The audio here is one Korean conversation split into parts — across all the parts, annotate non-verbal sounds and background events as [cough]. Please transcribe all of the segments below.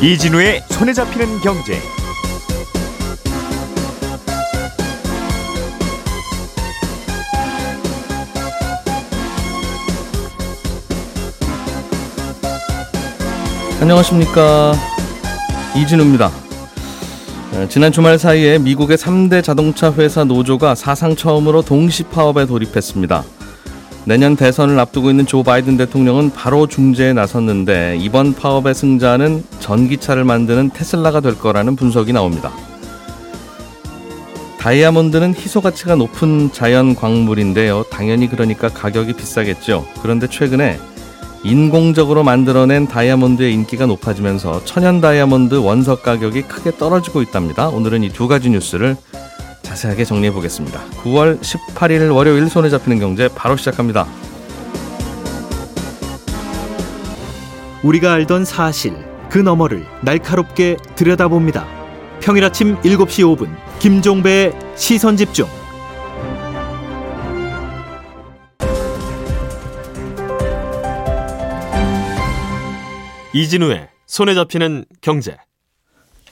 이진우의 손에 잡히는 경제. 안녕하십니까 이진우입니다. 어, 지난 주말 사이에 미국의 3대 자동차 회사 노조가 사상 처음으로 동시 파업에 돌입했습니다. 내년 대선을 앞두고 있는 조 바이든 대통령은 바로 중재에 나섰는데 이번 파업의 승자는 전기차를 만드는 테슬라가 될 거라는 분석이 나옵니다. 다이아몬드는 희소 가치가 높은 자연 광물인데요. 당연히 그러니까 가격이 비싸겠죠. 그런데 최근에 인공적으로 만들어낸 다이아몬드의 인기가 높아지면서 천연 다이아몬드 원석 가격이 크게 떨어지고 있답니다. 오늘은 이 두 가지 뉴스를 자세하게 정리해 보겠습니다. 9월 18일 월요일 손에 잡히는 경제 바로 시작합니다. 우리가 알던 사실 그 너머를 날카롭게 들여다봅니다. 평일 아침 7시 5분 김종배의 시선 집중. 이진우의 손에 잡히는 경제.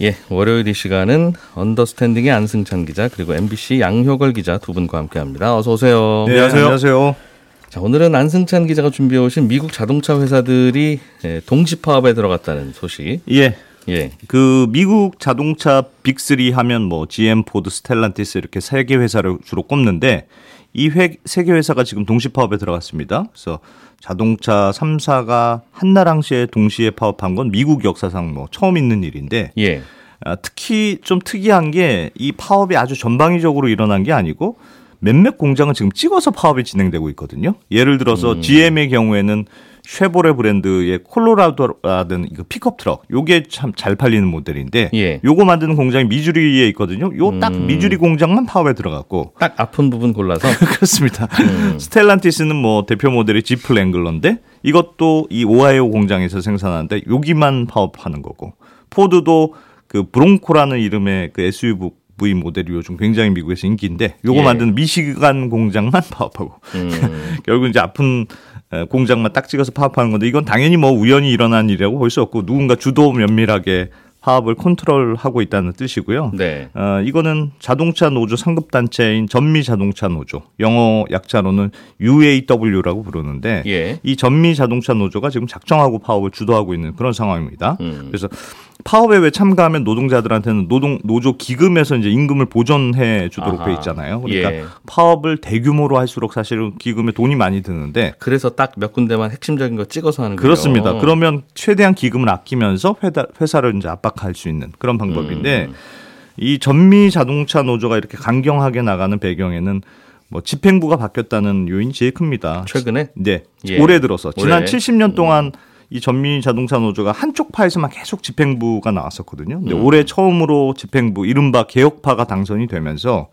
예, 월요일 이 시간은 언더스탠딩의 안승찬 기자 그리고 MBC 양효걸 기자 두 분과 함께합니다. 어서 오세요. 네, 안녕하세요. 자, 오늘은 안승찬 기자가 준비해 오신 미국 자동차 회사들이 예, 동시 파업에 들어갔다는 소식. 예. 예. 그 미국 자동차 빅3 하면 뭐 GM, 포드, 스텔란티스 이렇게 세 개 회사를 주로 꼽는데 이 세개 회사가 지금 동시 파업에 들어갔습니다. 그래서 자동차 3사가 한날한시에 동시에 파업한 건 미국 역사상 뭐 처음 있는 일인데 예. 아, 특히 좀 특이한 게 이 파업이 아주 전방위적으로 일어난 게 아니고 몇몇 공장은 지금 찍어서 파업이 진행되고 있거든요. 예를 들어서 음. GM의 경우에는 쉐보레 브랜드의 콜로라도라는 이거 픽업 트럭 요게 참 잘 팔리는 모델인데 예. 요거 만드는 공장이 미주리에 있거든요. 요딱 음. 미주리 공장만 파업에 들어갔고 딱 아픈 부분 골라서 [laughs] 그렇습니다. 음. 스텔란티스는 뭐 대표 모델이 지프 랭글러인데 이것도 이 오하이오 공장에서 생산하는데 여기만 파업하는 거고 포드도 그 브롱코라는 이름의 그 SUV V 모델이 요즘 굉장히 미국에서 인기인데 요거 예. 만드는 미시간 공장만 [laughs] 파업하고 음. [laughs] 결국 이제 아픈 공장만 딱 찍어서 파업하는 건데 이건 당연히 뭐 우연히 일어난 일이라고 볼 수 없고 누군가 주도 면밀하게 파업을 컨트롤하고 있다는 뜻이고요. 네. 어, 이거는 자동차 노조 상급 단체인 전미 자동차 노조 영어 약자로는 UAW라고 부르는데 예. 이 전미 자동차 노조가 지금 작정하고 파업을 주도하고 있는 그런 상황입니다. 음. 그래서 파업에 왜 참가하면 노동자들한테는 노동 노조 기금에서 이제 임금을 보전해 주도록 아하. 돼 있잖아요. 그러니까 예. 파업을 대규모로 할수록 사실은 기금에 돈이 많이 드는데 그래서 딱 몇 군데만 핵심적인 거 찍어서 하는 거예요. 그렇습니다. 그러면 최대한 기금을 아끼면서 회사, 회사를 이제 압박할 수 있는 그런 방법인데 음. 이 전미 자동차 노조가 이렇게 강경하게 나가는 배경에는 뭐 집행부가 바뀌었다는 요인이 제일 큽니다. 최근에? 네. 예. 올해 들어서 지난 올해. 70년 동안 음. 이 전미 자동차 노조가 한쪽 파에서만 계속 집행부가 나왔었거든요. 근데 음. 올해 처음으로 집행부 이른바 개혁파가 당선이 되면서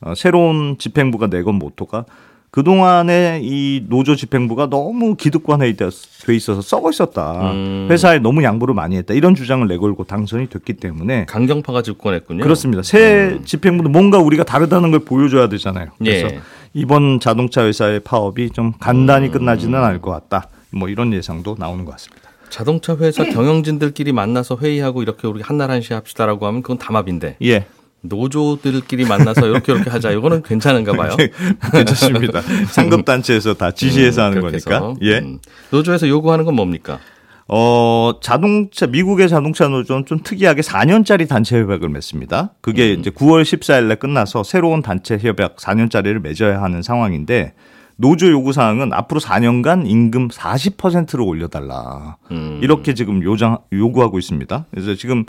어, 새로운 집행부가 내건 모토가 그동안에 이 노조 집행부가 너무 기득권에 돼 있어서 썩어 있었다. 음. 회사에 너무 양보를 많이 했다. 이런 주장을 내걸고 당선이 됐기 때문에 강경파가 집권했군요. 그렇습니다. 새 음. 집행부는 뭔가 우리가 다르다는 걸 보여줘야 되잖아요. 그래서 예. 이번 자동차 회사의 파업이 좀 간단히 음. 끝나지는 않을 것 같다. 뭐 이런 예상도 나오는 것 같습니다. 자동차 회사 경영진들끼리 만나서 회의하고 이렇게 우리 한나라한시 합시다라고 하면 그건 담합인데. 예. 노조들끼리 만나서 이렇게 이렇게 하자. 이거는 괜찮은가 봐요. [laughs] 괜찮습니다. [laughs] 상급 단체에서 다 지시해서 음, 하는 거니까. 예. 음. 노조에서 요구하는 건 뭡니까? 어, 자동차, 미국의 자동차 노조는 좀 특이하게 4년짜리 단체 협약을 맺습니다. 그게 음. 이제 9월 14일에 끝나서 새로운 단체 협약 4년짜리를 맺어야 하는 상황인데 노조 요구 사항은 앞으로 4년간 임금 40%를 올려달라. 음. 이렇게 지금 요장 요구하고 있습니다. 그래서 지금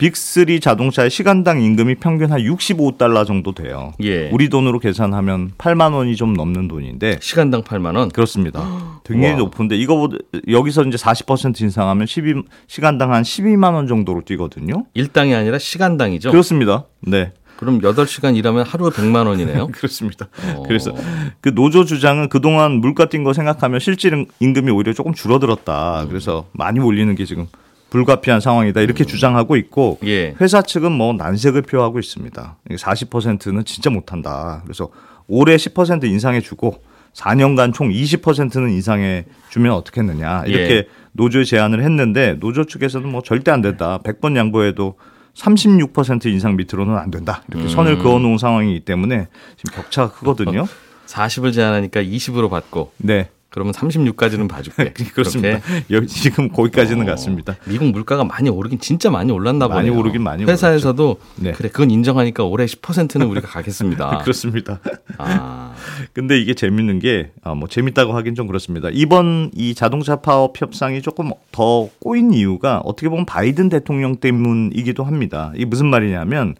빅3 자동차의 시간당 임금이 평균 한 65달러 정도 돼요. 예. 우리 돈으로 계산하면 8만 원이 좀 넘는 돈인데 시간당 8만 원? 그렇습니다. [gasps] 굉장히 높은데 이거보다 여기서 이제 40% 인상하면 12 시간당 한 12만 원 정도로 뛰거든요. 일당이 아니라 시간당이죠. 그렇습니다. 네. 그럼 8시간 일하면 하루에 100만 원이네요. [laughs] 그렇습니다. 어. 그래서 그 노조 주장은 그동안 물가 뛴 거 생각하면 실질 임금이 오히려 조금 줄어들었다. 그래서 많이 올리는 게 지금 불가피한 상황이다 이렇게 음. 주장하고 있고 예. 회사 측은 뭐 난색을 표하고 있습니다. 40%는 진짜 못한다. 그래서 올해 10% 인상해 주고 4년간 총 20%는 인상해 주면 어떻겠느냐 이렇게 예. 노조에 제안을 했는데 노조 측에서는 뭐 절대 안 된다. 100번 양보해도 36% 인상 밑으로는 안 된다. 이렇게 선을 그어 놓은 상황이기 때문에 지금 격차가 크거든요. [laughs] 40을 제한하니까 20으로 받고 네. 그러면 36까지는 봐줄게. [laughs] 그렇습니다. 그렇게. 여기 지금 거기까지는 어, 갔습니다. 미국 물가가 많이 오르긴 진짜 많이 올랐나 많이 보네요. 오르긴 많이 회사에서도 네. 그래 그건 인정하니까 올해 10%는 우리가 가겠습니다. [laughs] 그렇습니다. 아, [laughs] 근데 이게 재밌는 게, 아, 뭐, 재밌다고 하긴 좀 그렇습니다. 이번 이 자동차 파업 협상이 조금 더 꼬인 이유가 어떻게 보면 바이든 대통령 때문이기도 합니다. 이게 무슨 말이냐면,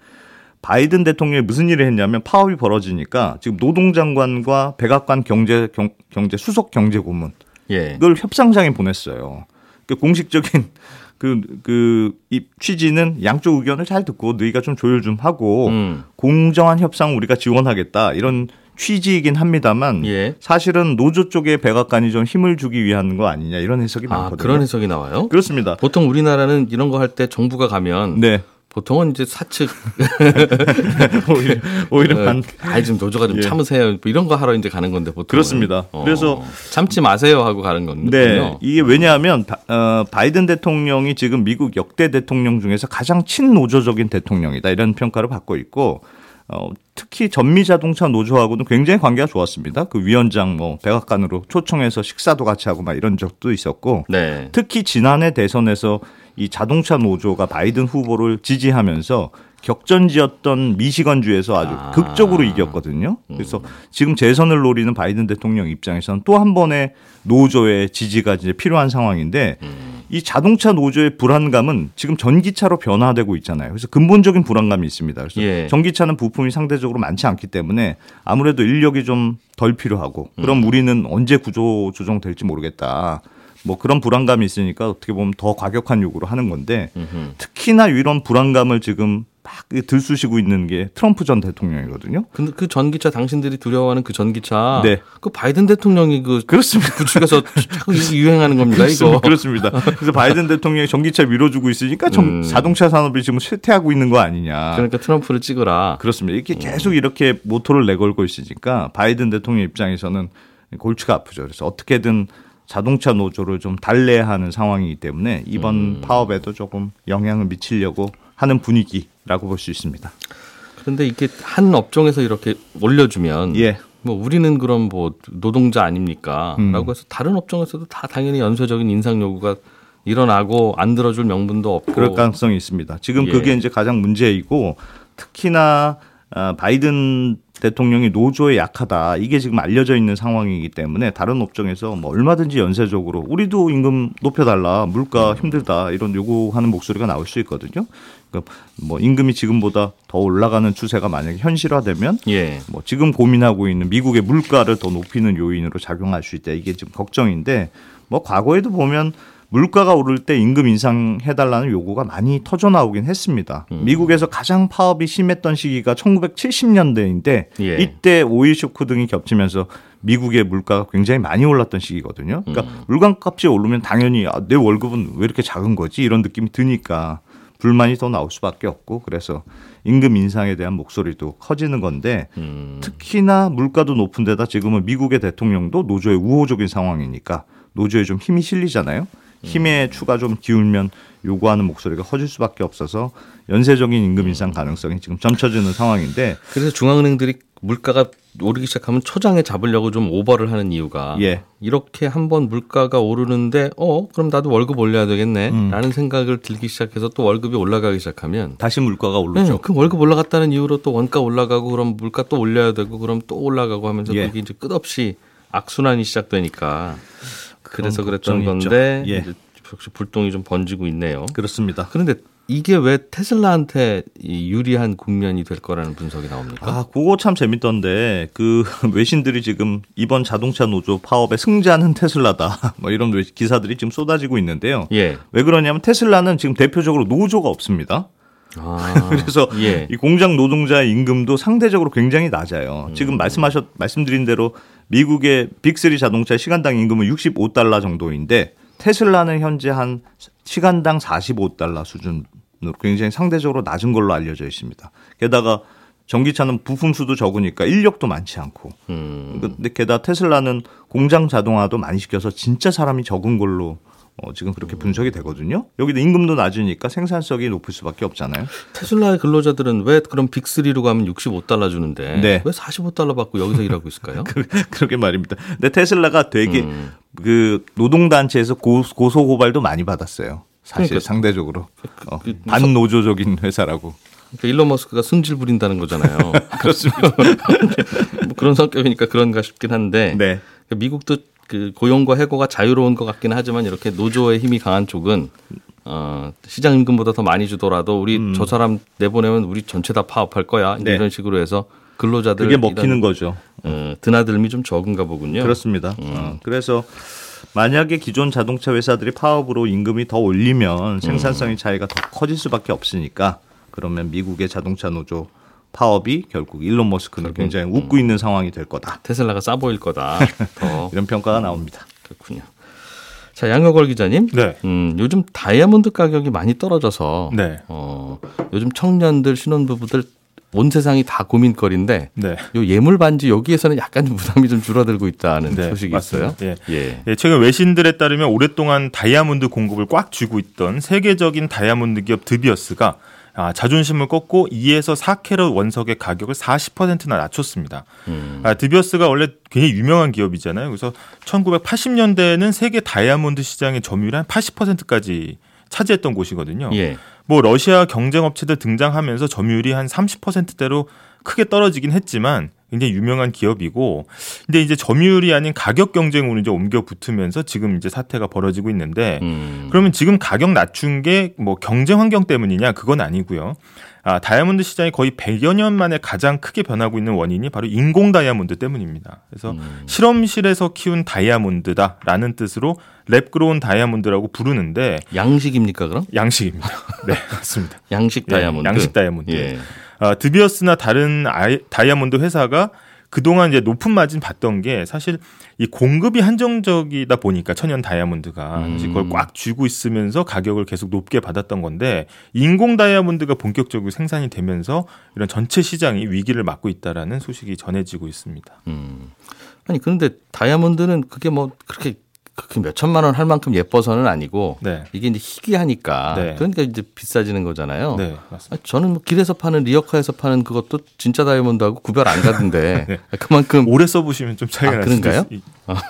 바이든 대통령이 무슨 일을 했냐면 파업이 벌어지니까 지금 노동장관과 백악관 경제, 경, 경제 수석 경제 고문 예. 이걸 협상장에 보냈어요. 그 공식적인 그, 그, 이 취지는 양쪽 의견을 잘 듣고 너희가 좀 조율 좀 하고 음. 공정한 협상 우리가 지원하겠다 이런 취지이긴 합니다만 예. 사실은 노조 쪽에 백악관이 좀 힘을 주기 위한 거 아니냐 이런 해석이 아, 많거든요. 그런 해석이 나와요? 그렇습니다. 보통 우리나라는 이런 거 할 때 정부가 가면 네. 보통은 이제 사측 [laughs] 오히려, 오히려 어, 반 아이 좀 노조가 좀 예. 참으세요. 뭐 이런 거 하러 이제 가는 건데 보통 그렇습니다. 그래서 참지 마세요 하고 가는 건군요. 네, 이게 왜냐하면 바, 어, 바이든 대통령이 지금 미국 역대 대통령 중에서 가장 친노조적인 대통령이다 이런 평가를 받고 있고 어, 특히 전미자동차 노조하고는 굉장히 관계가 좋았습니다. 그 위원장 뭐 백악관으로 초청해서 식사도 같이 하고 막 이런 적도 있었고 네. 특히 지난해 대선에서 이 자동차 노조가 바이든 후보를 지지하면서 격전지였던 미시건주에서 아주 아. 극적으로 이겼거든요. 그래서 지금 재선을 노리는 바이든 대통령 입장에서는 또 한 번의 노조의 지지가 이제 필요한 상황인데 이 자동차 노조의 불안감은 지금 전기차로 변화되고 있잖아요. 그래서 근본적인 불안감이 있습니다. 그래서 예. 전기차는 부품이 상대적으로 많지 않기 때문에 아무래도 인력이 좀 덜 필요하고 그럼 우리는 언제 구조 조정될지 모르겠다. 뭐 그런 불안감이 있으니까 어떻게 보면 더 과격한 요구를 하는 건데 음흠. 특히나 이런 불안감을 지금 막 들쑤시고 있는 게 트럼프 전 대통령이거든요. 근데 그 전기차 당신들이 두려워하는 그 전기차 네. 그 바이든 대통령이 그 그렇습니다. 구축해서 자꾸 유행하는 겁니다 이거. 그렇습니다. 그렇습니다. 그래서 바이든 대통령이 전기차 밀어주고 있으니까 전- 음. 자동차 산업이 지금 쇠퇴하고 있는 거 아니냐. 그러니까 트럼프를 찍어라. 그렇습니다. 이렇게 계속 이렇게 모토를 내걸고 있으니까 바이든 대통령 입장에서는 골치가 아프죠. 그래서 어떻게든 자동차 노조를 좀 달래하는 상황이기 때문에 이번 음. 파업에도 조금 영향을 미치려고 하는 분위기라고 볼 수 있습니다. 그런데 이게 한 업종에서 이렇게 올려주면 예. 뭐 우리는 그럼 뭐 노동자 아닙니까? 음. 라고 해서 다른 업종에서도 다 당연히 연쇄적인 인상 요구가 일어나고 안 들어줄 명분도 없고 그럴 가능성이 있습니다. 지금 예. 그게 이제 가장 문제이고 특히나 아, 바이든 대통령이 노조에 약하다 이게 지금 알려져 있는 상황이기 때문에 다른 업종에서 뭐 얼마든지 연쇄적으로 우리도 임금 높여달라 물가 힘들다 이런 요구하는 목소리가 나올 수 있거든요. 그러니까 뭐 임금이 지금보다 더 올라가는 추세가 만약에 현실화되면 예. 뭐 지금 고민하고 있는 미국의 물가를 더 높이는 요인으로 작용할 수 있다. 이게 지금 걱정인데 뭐 과거에도 보면 물가가 오를 때 임금 인상해달라는 요구가 많이 터져 나오긴 했습니다. 음. 미국에서 가장 파업이 심했던 시기가 1970년대인데 예. 이때 오일 쇼크 등이 겹치면서 미국의 물가가 굉장히 많이 올랐던 시기거든요. 그러니까 음. 물건값이 오르면 당연히 아, 내 월급은 왜 이렇게 작은 거지 이런 느낌이 드니까 불만이 더 나올 수밖에 없고 그래서 임금 인상에 대한 목소리도 커지는 건데 음. 특히나 물가도 높은 데다 지금은 미국의 대통령도 노조의 우호적인 상황이니까 노조에 좀 힘이 실리잖아요. 힘에 추가 좀 기울면 요구하는 목소리가 커질 수밖에 없어서 연쇄적인 임금 인상 가능성이 지금 점쳐지는 상황인데 그래서 중앙은행들이 물가가 오르기 시작하면 초장에 잡으려고 좀 오버를 하는 이유가 예. 이렇게 한번 물가가 오르는데 어 그럼 나도 월급 올려야 되겠네 음. 라는 생각을 들기 시작해서 또 월급이 올라가기 시작하면 다시 물가가 네, 오르죠. 그 월급 올라갔다는 이유로 또 원가 올라가고 그럼 물가 또 올려야 되고 그럼 또 올라가고 하면서 예. 그게 이제 끝없이 악순환이 시작되니까 그래서 그랬던. 건데 예. 역시 불똥이 좀 번지고 있네요. 그렇습니다. 그런데 이게 왜 테슬라한테 이 유리한 국면이 될 거라는 분석이 나옵니까? 아, 그거 참 재밌던데 그 [laughs] 외신들이 지금 이번 자동차 노조 파업의 승자는 테슬라다. [laughs] 뭐 이런 외- 기사들이 지금 쏟아지고 있는데요. 예. 왜 그러냐면 테슬라는 지금 대표적으로 노조가 없습니다. 아, [laughs] 그래서 예. 이 공장 노동자의 임금도 상대적으로 굉장히 낮아요. 음. 지금 말씀하셨 말씀드린 대로 미국의 빅3 자동차 시간당 임금은 65달러 정도인데 테슬라는 현재 한 시간당 45달러 수준으로 굉장히 상대적으로 낮은 걸로 알려져 있습니다. 게다가 전기차는 부품 수도 적으니까 인력도 많지 않고. 음. 근데 게다가 테슬라는 공장 자동화도 많이 시켜서 진짜 사람이 적은 걸로 어, 지금 그렇게 분석이 되거든요. 여기도 임금도 낮으니까 생산성이 높을 수밖에 없잖아요. 테슬라의 근로자들은 왜 그럼 빅3로 가면 65달러 주는데 네. 왜 45달러 받고 여기서 일하고 있을까요? [laughs] 그, 그러게 말입니다. 근데 테슬라가 되게 음. 그 노동단체에서 고, 고소 고발도 많이 받았어요. 사실 그러니까 상대적으로 어, 그- 반노조적인 회사라고. 그러니까 일론 머스크가 승질 부린다는 거잖아요. [laughs] 그렇습니다. [laughs] 뭐 그런 성격이니까 그런가 싶긴 한데 네. 그러니까 미국도 그 고용과 해고가 자유로운 것 같긴 하지만 이렇게 노조의 힘이 강한 쪽은 어, 시장 임금보다 더 많이 주더라도 우리 저 사람 내보내면 우리 전체 다 파업할 거야 네. 이런 식으로 해서 근로자들 그게 먹히는 거죠. 어, 드나들미 좀 적은가 보군요. 그렇습니다. 어, 그래서 만약에 기존 자동차 회사들이 파업으로 임금이 더 올리면 생산성의 차이가 더 커질 수밖에 없으니까 그러면 미국의 자동차 노조 파업이 결국 일론 머스크는 굉장히 웃고 있는 상황이 될 거다. 테슬라가 싸 보일 거다. [laughs] 더 이런 평가가 나옵니다. 그렇군요. 자 양여걸 기자님, 네. 음, 요즘 다이아몬드 가격이 많이 떨어져서 네. 어, 요즘 청년들 신혼부부들 온 세상이 다 고민거리인데 네. 요 예물 반지 여기에서는 약간 좀 부담이 좀 줄어들고 있다는 네, 소식이 맞습니다. 있어요. 예. 예. 예, 최근 외신들에 따르면 오랫동안 다이아몬드 공급을 꽉 쥐고 있던 세계적인 다이아몬드 기업 드비어스가 아, 자존심을 꺾고 2에서 4캐럿 원석의 가격을 40%나 낮췄습니다. 음. 아, 드비어스가 원래 굉장히 유명한 기업이잖아요. 그래서 1980년대에는 세계 다이아몬드 시장의 점유율 한 80%까지 차지했던 곳이거든요. 예. 뭐 러시아 경쟁 업체들 등장하면서 점유율이 한 30%대로 크게 떨어지긴 했지만 굉장히 유명한 기업이고 근데 이제 점유율이 아닌 가격 경쟁으로 이제 옮겨 붙으면서 지금 이제 사태가 벌어지고 있는데 음. 그러면 지금 가격 낮춘 게 뭐 경쟁 환경 때문이냐 그건 아니고요. 아, 다이아몬드 시장이 거의 100여 년 만에 가장 크게 변하고 있는 원인이 바로 인공 다이아몬드 때문입니다. 그래서 실험실에서 키운 다이아몬드다라는 뜻으로 랩그로운 다이아몬드라고 부르는데 양식입니까 그럼? 양식입니다. [laughs] 네, 맞습니다. 양식 예, 다이아몬드. 양식 다이아몬드. 예. 아, 드비어스나 다른 아이, 다이아몬드 회사가 그동안 이제 높은 마진 받던 게 사실 이 공급이 한정적이다 보니까 천연 다이아몬드가 사실 그걸 꽉 쥐고 있으면서 가격을 계속 높게 받았던 건데 인공 다이아몬드가 본격적으로 생산이 되면서 이런 전체 시장이 위기를 맞고 있다라는 소식이 전해지고 있습니다. 음. 아니 그런데 다이아몬드는 그게 뭐 그렇게 그렇게 몇 천만 원 할 만큼 예뻐서는 아니고 네. 이게 이제 희귀하니까 네. 그러니까 이제 비싸지는 거잖아요. 네, 맞습니다. 아, 저는 뭐 길에서 파는 리어카에서 파는 그것도 진짜 다이아몬드하고 구별 안 가던데 [laughs] 네. 그만큼 오래 써보시면 좀 차이가 아, 그런가요? 있-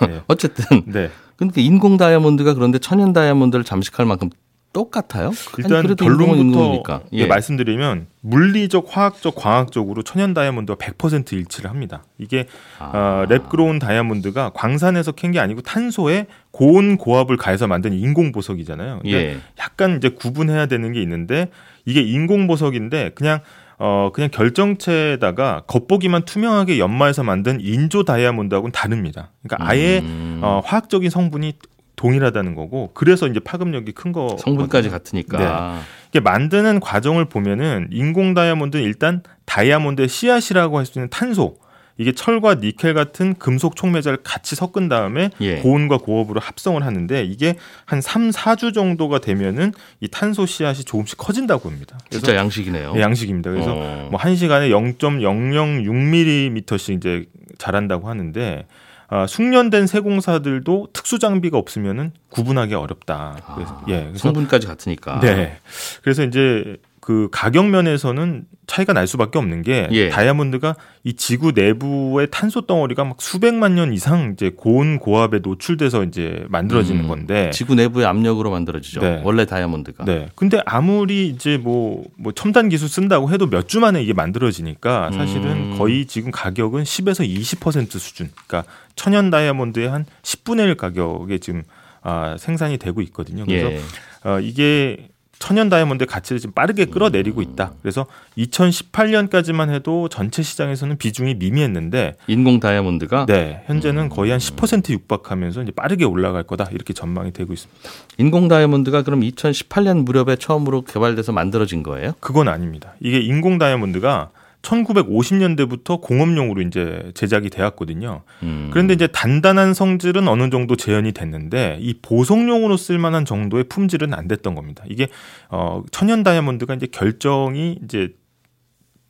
네. 어쨌든 네. 그러니까 인공 다이아몬드가 그런데 천연 다이아몬드를 잠식할 만큼 똑같아요? 일단 아니, 결론부터. 예, 말씀드리면 물리적, 화학적, 광학적으로 천연 다이아몬드와 100% 일치를 합니다. 이게 아. 어, 랩그로운 다이아몬드가 광산에서 캔 게 아니고 탄소에 고온 고압을 가해서 만든 인공 보석이잖아요. 그러니까 예. 약간 이제 구분해야 되는 게 있는데 이게 인공 보석인데 그냥 어 그냥 결정체에다가 겉보기만 투명하게 연마해서 만든 인조 다이아몬드하고는 다릅니다. 그러니까 아예 음. 어 화학적인 성분이 동일하다는 거고 그래서 이제 파급력이 큰 거. 성분까지 같으니까. 이게 만드는 과정을 보면은 인공 다이아몬드는 일단 다이아몬드의 씨앗이라고 할 수 있는 탄소 이게 철과 니켈 같은 금속 촉매자를 같이 섞은 다음에 예. 고온과 고압으로 합성을 하는데 이게 한 3, 4주 정도가 되면은 이 탄소 씨앗이 조금씩 커진다고 합니다. 진짜 양식이네요. 네, 양식입니다. 그래서 어. 뭐한 시간에 0.006mm씩 이제 자란다고 하는데 아, 숙련된 세공사들도 특수 장비가 없으면은 구분하기 어렵다. 그래서, 예, 그래서 성분까지 같으니까. 네. 그래서 이제 그 가격 면에서는 차이가 날 수밖에 없는 게 예. 다이아몬드가 이 지구 내부의 탄소 덩어리가 막 수백만 년 이상 이제 고온 고압에 노출돼서 이제 만들어지는 음, 건데 지구 내부의 압력으로 만들어지죠. 네. 원래 다이아몬드가. 네. 근데 아무리 이제 뭐, 뭐 첨단 기술 쓴다고 해도 몇 주 만에 이게 만들어지니까 사실은 음. 거의 지금 가격은 10에서 20% 수준. 그러니까 천연 다이아몬드의 한 10분의 1 가격에 지금 아, 생산이 되고 있거든요. 그래서 예. 어, 이게 천연 다이아몬드의 가치를 지금 빠르게 끌어내리고 있다. 그래서 2018년까지만 해도 전체 시장에서는 비중이 미미했는데 인공 다이아몬드가 네, 음. 현재는 거의 한 10% 육박하면서 이제 빠르게 올라갈 거다. 이렇게 전망이 되고 있습니다. 인공 다이아몬드가 그럼 2018년 무렵에 처음으로 개발돼서 만들어진 거예요? 그건 아닙니다. 이게 인공 다이아몬드가 1950년대부터 공업용으로 이제 제작이 되었거든요. 음. 그런데 이제 단단한 성질은 어느 정도 재현이 됐는데 이 보석용으로 쓸 만한 정도의 품질은 안 됐던 겁니다. 이게 어 천연 다이아몬드가 이제 결정이 이제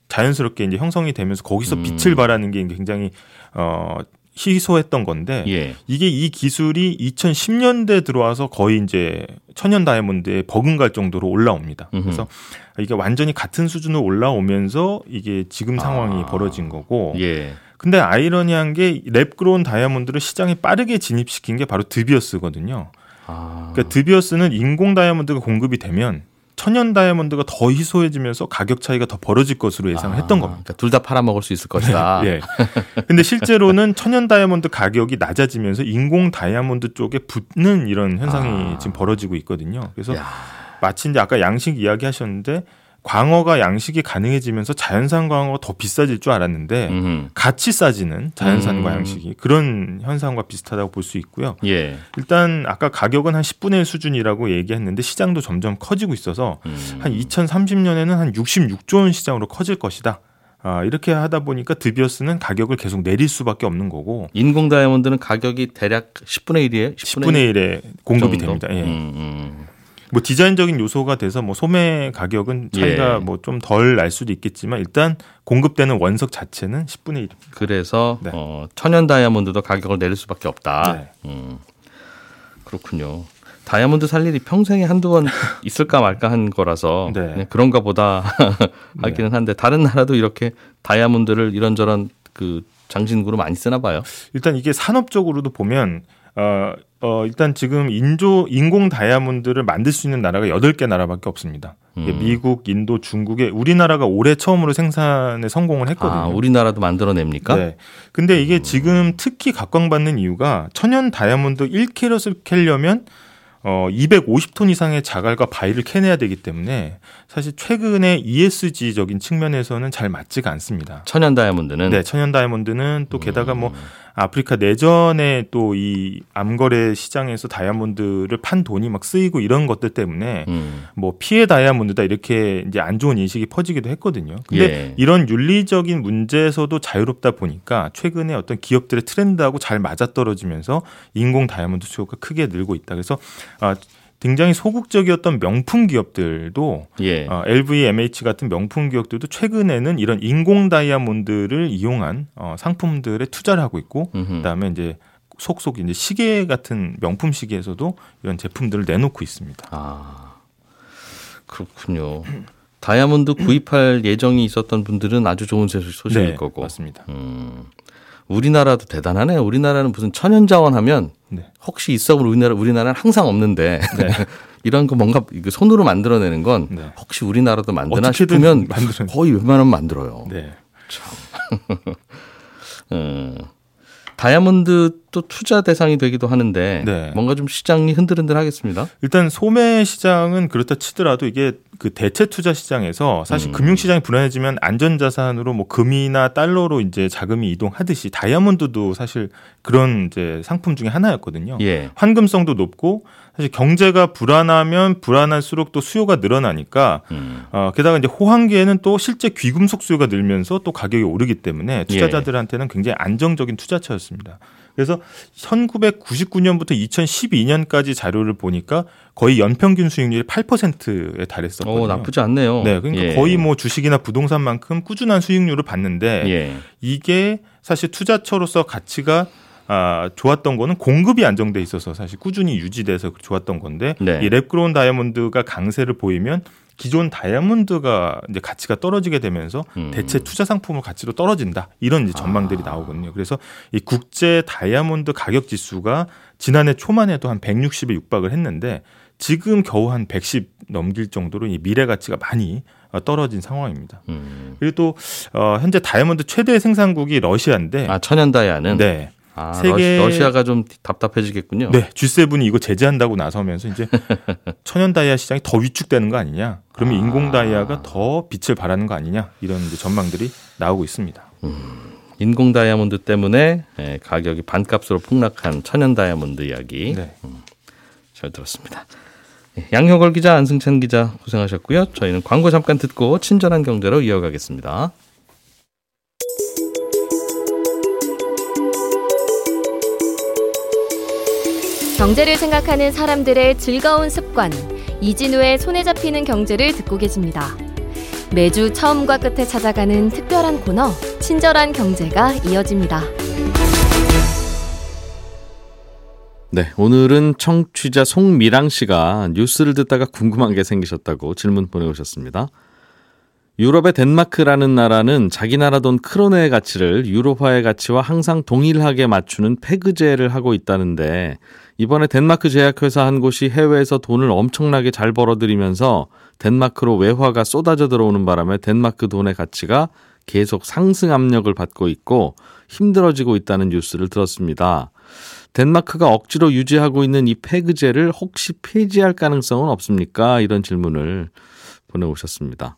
자연스럽게 이제 형성이 되면서 거기서 음. 빛을 발하는 게 굉장히 어 희소했던 건데 예. 이게 이 기술이 2010년대 들어와서 거의 이제 천연 다이아몬드에 버금갈 정도로 올라옵니다. 음흠. 그래서 이게 완전히 같은 수준으로 올라오면서 이게 지금 상황이 아. 벌어진 거고. 예. 근데 아이러니한 게 랩그로운 다이아몬드를 시장에 빠르게 진입시킨 게 바로 드비어스거든요. 아. 그러니까 드비어스는 인공 다이아몬드가 공급이 되면 천연 다이아몬드가 더 희소해지면서 가격 차이가 더 벌어질 것으로 예상을 했던 겁니다. 그러니까 둘 다 팔아 먹을 수 있을 것이다. [laughs] 예. 근데 실제로는 천연 다이아몬드 가격이 낮아지면서 인공 다이아몬드 쪽에 붙는 이런 현상이 아. 지금 벌어지고 있거든요. 그래서 야. 마치 이제 아까 양식 이야기 하셨는데 광어가 양식이 가능해지면서 자연산 광어가 더 비싸질 줄 알았는데 음흠. 같이 싸지는 자연산과 음. 양식이 그런 현상과 비슷하다고 볼 수 있고요. 예. 일단 아까 가격은 한 10분의 1 수준이라고 얘기했는데 시장도 점점 커지고 있어서 음. 한 2030년에는 한 66조 원 시장으로 커질 것이다. 아, 이렇게 하다 보니까 드비어스는 가격을 계속 내릴 수밖에 없는 거고 인공 다이아몬드는 가격이 대략 10분의 1이에요. 10분의 1에 공급이 됩니다. 예. 음, 음. 뭐 디자인적인 요소가 돼서 뭐 소매 가격은 차이가 예. 뭐좀 덜 날 수도 있겠지만 일단 공급되는 원석 자체는 10분의 1. 그래서 네. 어, 천연 다이아몬드도 가격을 내릴 수밖에 없다. 네. 음. 그렇군요. 다이아몬드 살 일이 평생에 한두 번 [laughs] 있을까 말까 한 거라서 네. 그런가 보다 [laughs] 하기는 한데 다른 나라도 이렇게 다이아몬드를 이런저런 그 장신구로 많이 쓰나 봐요. 일단 이게 산업적으로도 보면 어, 어 일단 지금 인조 인공 다이아몬드를 만들 수 있는 나라가 8개 나라밖에 없습니다. 음. 미국, 인도, 중국에 우리나라가 올해 처음으로 생산에 성공을 했거든요. 아, 우리나라도 만들어냅니까? 네. 근데 이게 지금 특히 각광받는 이유가 천연 다이아몬드 1캐럿을 캐려면 어 250톤 이상의 자갈과 바위를 캐내야 되기 때문에 사실 최근에 ESG적인 측면에서는 잘 맞지가 않습니다. 천연 다이아몬드는 네, 천연 다이아몬드는 또 게다가 음. 뭐 아프리카 내전에 또 이 암거래 시장에서 다이아몬드를 판 돈이 막 쓰이고 이런 것들 때문에 음. 뭐 피해 다이아몬드다 이렇게 이제 안 좋은 인식이 퍼지기도 했거든요. 근데 예. 이런 윤리적인 문제에서도 자유롭다 보니까 최근에 어떤 기업들의 트렌드하고 잘 맞아떨어지면서 인공 다이아몬드 수요가 크게 늘고 있다. 그래서 아 굉장히 소극적이었던 명품 기업들도 예. 어, LVMH 같은 명품 기업들도 최근에는 이런 인공 다이아몬드를 이용한 어, 상품들에 투자를 하고 있고 음흠. 그다음에 이제 속속 이제 시계 같은 명품 시계에서도 이런 제품들을 내놓고 있습니다. 아 그렇군요. 다이아몬드 구입할 예정이 있었던 분들은 아주 좋은 소- 소식일 네, 거고. 맞습니다. 음, 우리나라도 대단하네. 우리나라는 무슨 천연 자원 하면 네. 혹시 있어 본 우리나라 우리나라는 항상 없는데 [laughs] 이런 거 뭔가 손으로 만들어내는 건 네. 혹시 우리나라도 만드나 싶으면 만들어내- 거의 웬만하면 만들어요. 네. 음, [laughs] 다이아몬드 또 투자 대상이 되기도 하는데 네. 뭔가 좀 시장이 흔들흔들 하겠습니다. 일단 소매 시장은 그렇다 치더라도 이게 그 대체 투자 시장에서 사실 음. 금융 시장이 불안해지면 안전 자산으로 뭐 금이나 달러로 이제 자금이 이동하듯이 다이아몬드도 사실 그런 이제 상품 중에 하나였거든요. 예. 환금성도 높고 사실 경제가 불안하면 불안할수록 또 수요가 늘어나니까 음. 어, 게다가 이제 호황기에는 또 실제 귀금속 수요가 늘면서 또 가격이 오르기 때문에 투자자들한테는 굉장히 안정적인 투자처였습니다. 그래서 1999년부터 2012년까지 자료를 보니까 거의 연평균 수익률이 8%에 달했었거든요. 어, 나쁘지 않네요. 네, 그러니까 예. 거의 뭐 주식이나 부동산만큼 꾸준한 수익률을 봤는데 예. 이게 사실 투자처로서 가치가 아, 좋았던 거는 공급이 안정돼 있어서 사실 꾸준히 유지돼서 좋았던 건데 네. 이 랩그로운 다이아몬드가 강세를 보이면 기존 다이아몬드가 이제 가치가 떨어지게 되면서 음. 대체 투자 상품의 가치로 떨어진다 이런 이제 전망들이 아. 나오거든요. 그래서 이 국제 다이아몬드 가격 지수가 지난해 초만 해도 한 160에 육박을 했는데 지금 겨우 한 110 넘길 정도로 이 미래 가치가 많이 어, 떨어진 상황입니다. 음. 그리고 또 어, 현재 다이아몬드 최대 생산국이 러시아인데 아 천연 다이아는 네. 아, 세계- 러시, 아가 좀 답답해지겠군요. 네, G7이 이거 제재한다고 나서면서 이제 [laughs] 천연 다이아 시장이 더 위축되는 거 아니냐? 그러면 아. 인공 다이아가 더 빛을 발하는 거 아니냐? 이런 전망들이 나오고 있습니다. 인공 다이아몬드 때문에 예, 가격이 반값으로 폭락한 천연 다이아몬드 이야기 네. 잘 들었습니다. 예, 양효걸 기자, 안승찬 기자 고생하셨고요. 저희는 광고 잠깐 듣고 친절한 경제로 이어가겠습니다. 경제를 생각하는 사람들의 즐거운 습관 이진우의 손에 잡히는 경제를 듣고 계십니다. 매주 처음과 끝에 찾아가는 특별한 코너 친절한 경제가 이어집니다. 네, 오늘은 청취자 송미랑 씨가 뉴스를 듣다가 궁금한 게 생기셨다고 질문 보내오셨습니다. 유럽의 덴마크라는 나라는 자기 나라 돈 크로네의 가치를 유로화의 가치와 항상 동일하게 맞추는 페그제를 하고 있다는데 이번에 덴마크 제약회사 한 곳이 해외에서 돈을 엄청나게 잘 벌어들이면서 덴마크로 외화가 쏟아져 들어오는 바람에 덴마크 돈의 가치가 계속 상승 압력을 받고 있고 힘들어지고 있다는 뉴스를 들었습니다. 덴마크가 억지로 유지하고 있는 이 페그제를 혹시 폐지할 가능성은 없습니까? 이런 질문을 보내오셨습니다.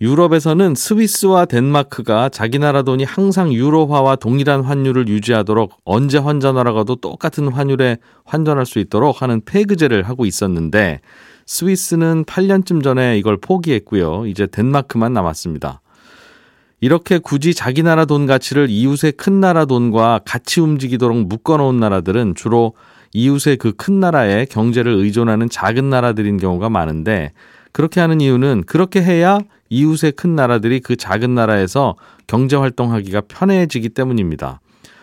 유럽에서는 스위스와 덴마크가 자기 나라 돈이 항상 유로화와 동일한 환율을 유지하도록 언제 환전하라고도 똑같은 환율에 환전할 수 있도록 하는 페그제를 하고 있었는데 스위스는 8년쯤 전에 이걸 포기했고요. 이제 덴마크만 남았습니다. 이렇게 굳이 자기 나라 돈 가치를 이웃의 큰 나라 돈과 같이 움직이도록 묶어놓은 나라들은 주로 이웃의 그 큰 나라의 경제를 의존하는 작은 나라들인 경우가 많은데 그렇게 하는 이유는 그렇게 해야 이웃의 큰 나라들이 그 작은 나라에서 경제 활동하기가 편해지기 때문입니다.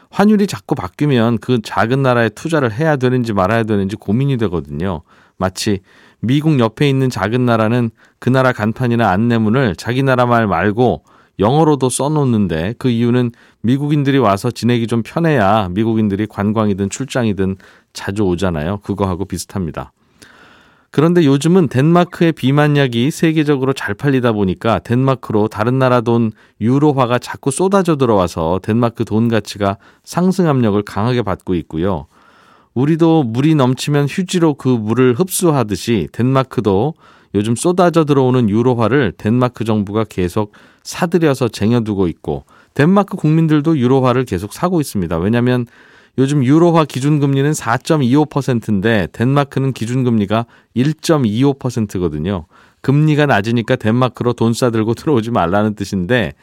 환율이 자꾸 바뀌면 그 작은 나라에 투자를 해야 되는지 말아야 되는지 고민이 되거든요. 마치 미국 옆에 있는 작은 나라는 그 나라 간판이나 안내문을 자기 나라 말 말고 영어로도 써놓는데 그 이유는 미국인들이 와서 지내기 좀 편해야 미국인들이 관광이든 출장이든 자주 오잖아요. 그거하고 비슷합니다. 그런데 요즘은 덴마크의 비만약이 세계적으로 잘 팔리다 보니까 덴마크로 다른 나라 돈 유로화가 자꾸 쏟아져 들어와서 덴마크 돈 가치가 상승 압력을 강하게 받고 있고요. 우리도 물이 넘치면 휴지로 그 물을 흡수하듯이 덴마크도 요즘 쏟아져 들어오는 유로화를 덴마크 정부가 계속 사들여서 쟁여두고 있고 덴마크 국민들도 유로화를 계속 사고 있습니다. 왜냐하면 요즘 유로화 기준금리는 4.25%인데 덴마크는 기준금리가 1.25%거든요. 금리가 낮으니까 덴마크로 돈 싸들고 [laughs] 들어오지 말라는 뜻인데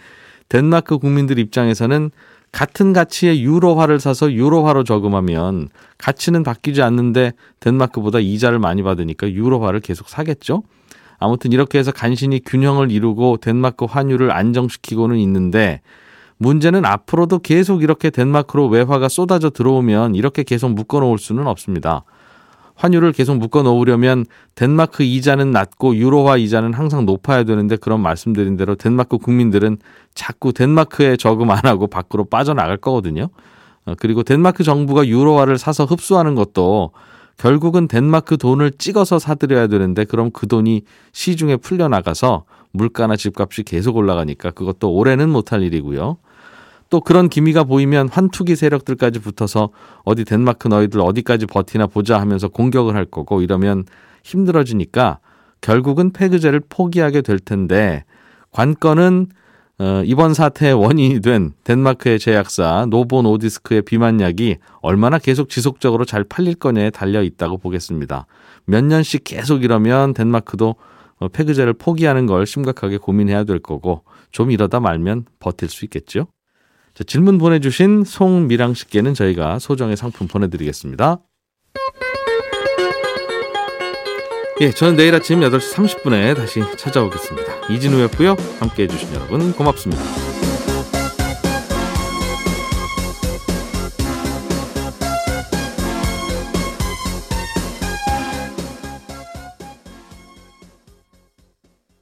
덴마크 국민들 입장에서는 같은 가치의 유로화를 사서 유로화로 저금하면 가치는 바뀌지 않는데 덴마크보다 이자를 많이 받으니까 유로화를 계속 사겠죠. 아무튼 이렇게 해서 간신히 균형을 이루고 덴마크 환율을 안정시키고는 있는데 문제는 앞으로도 계속 이렇게 덴마크로 외화가 쏟아져 들어오면 이렇게 계속 묶어 놓을 수는 없습니다. 환율을 계속 묶어 놓으려면 덴마크 이자는 낮고 유로화 이자는 항상 높아야 되는데 그런 말씀드린 대로 덴마크 국민들은 자꾸 덴마크에 저금 안 하고 밖으로 빠져나갈 거거든요. 어, 그리고 덴마크 정부가 유로화를 사서 흡수하는 것도 결국은 덴마크 돈을 찍어서 사들여야 되는데 그럼 그 돈이 시중에 풀려나가서 물가나 집값이 계속 올라가니까 그것도 올해는 못할 일이고요. 또 그런 기미가 보이면 환투기 세력들까지 붙어서 어디 덴마크 너희들 어디까지 버티나 보자 하면서 공격을 할 거고 이러면 힘들어지니까 결국은 폐그제를 포기하게 될 텐데 관건은 어, 이번 사태의 원인이 된 덴마크의 제약사 노보 노디스크의 비만약이 얼마나 계속 지속적으로 잘 팔릴 거냐에 달려 있다고 보겠습니다. 몇 년씩 계속 이러면 덴마크도 어, 폐그제를 포기하는 걸 심각하게 고민해야 될 거고 좀 이러다 말면 버틸 수 있겠죠. 자, 질문 보내주신 송미랑 씨께는 저희가 소정의 상품 보내드리겠습니다. 예, 저는 내일 아침 8시 30분에 다시 찾아오겠습니다. 이진우였고요. 함께 해 주신 여러분 고맙습니다.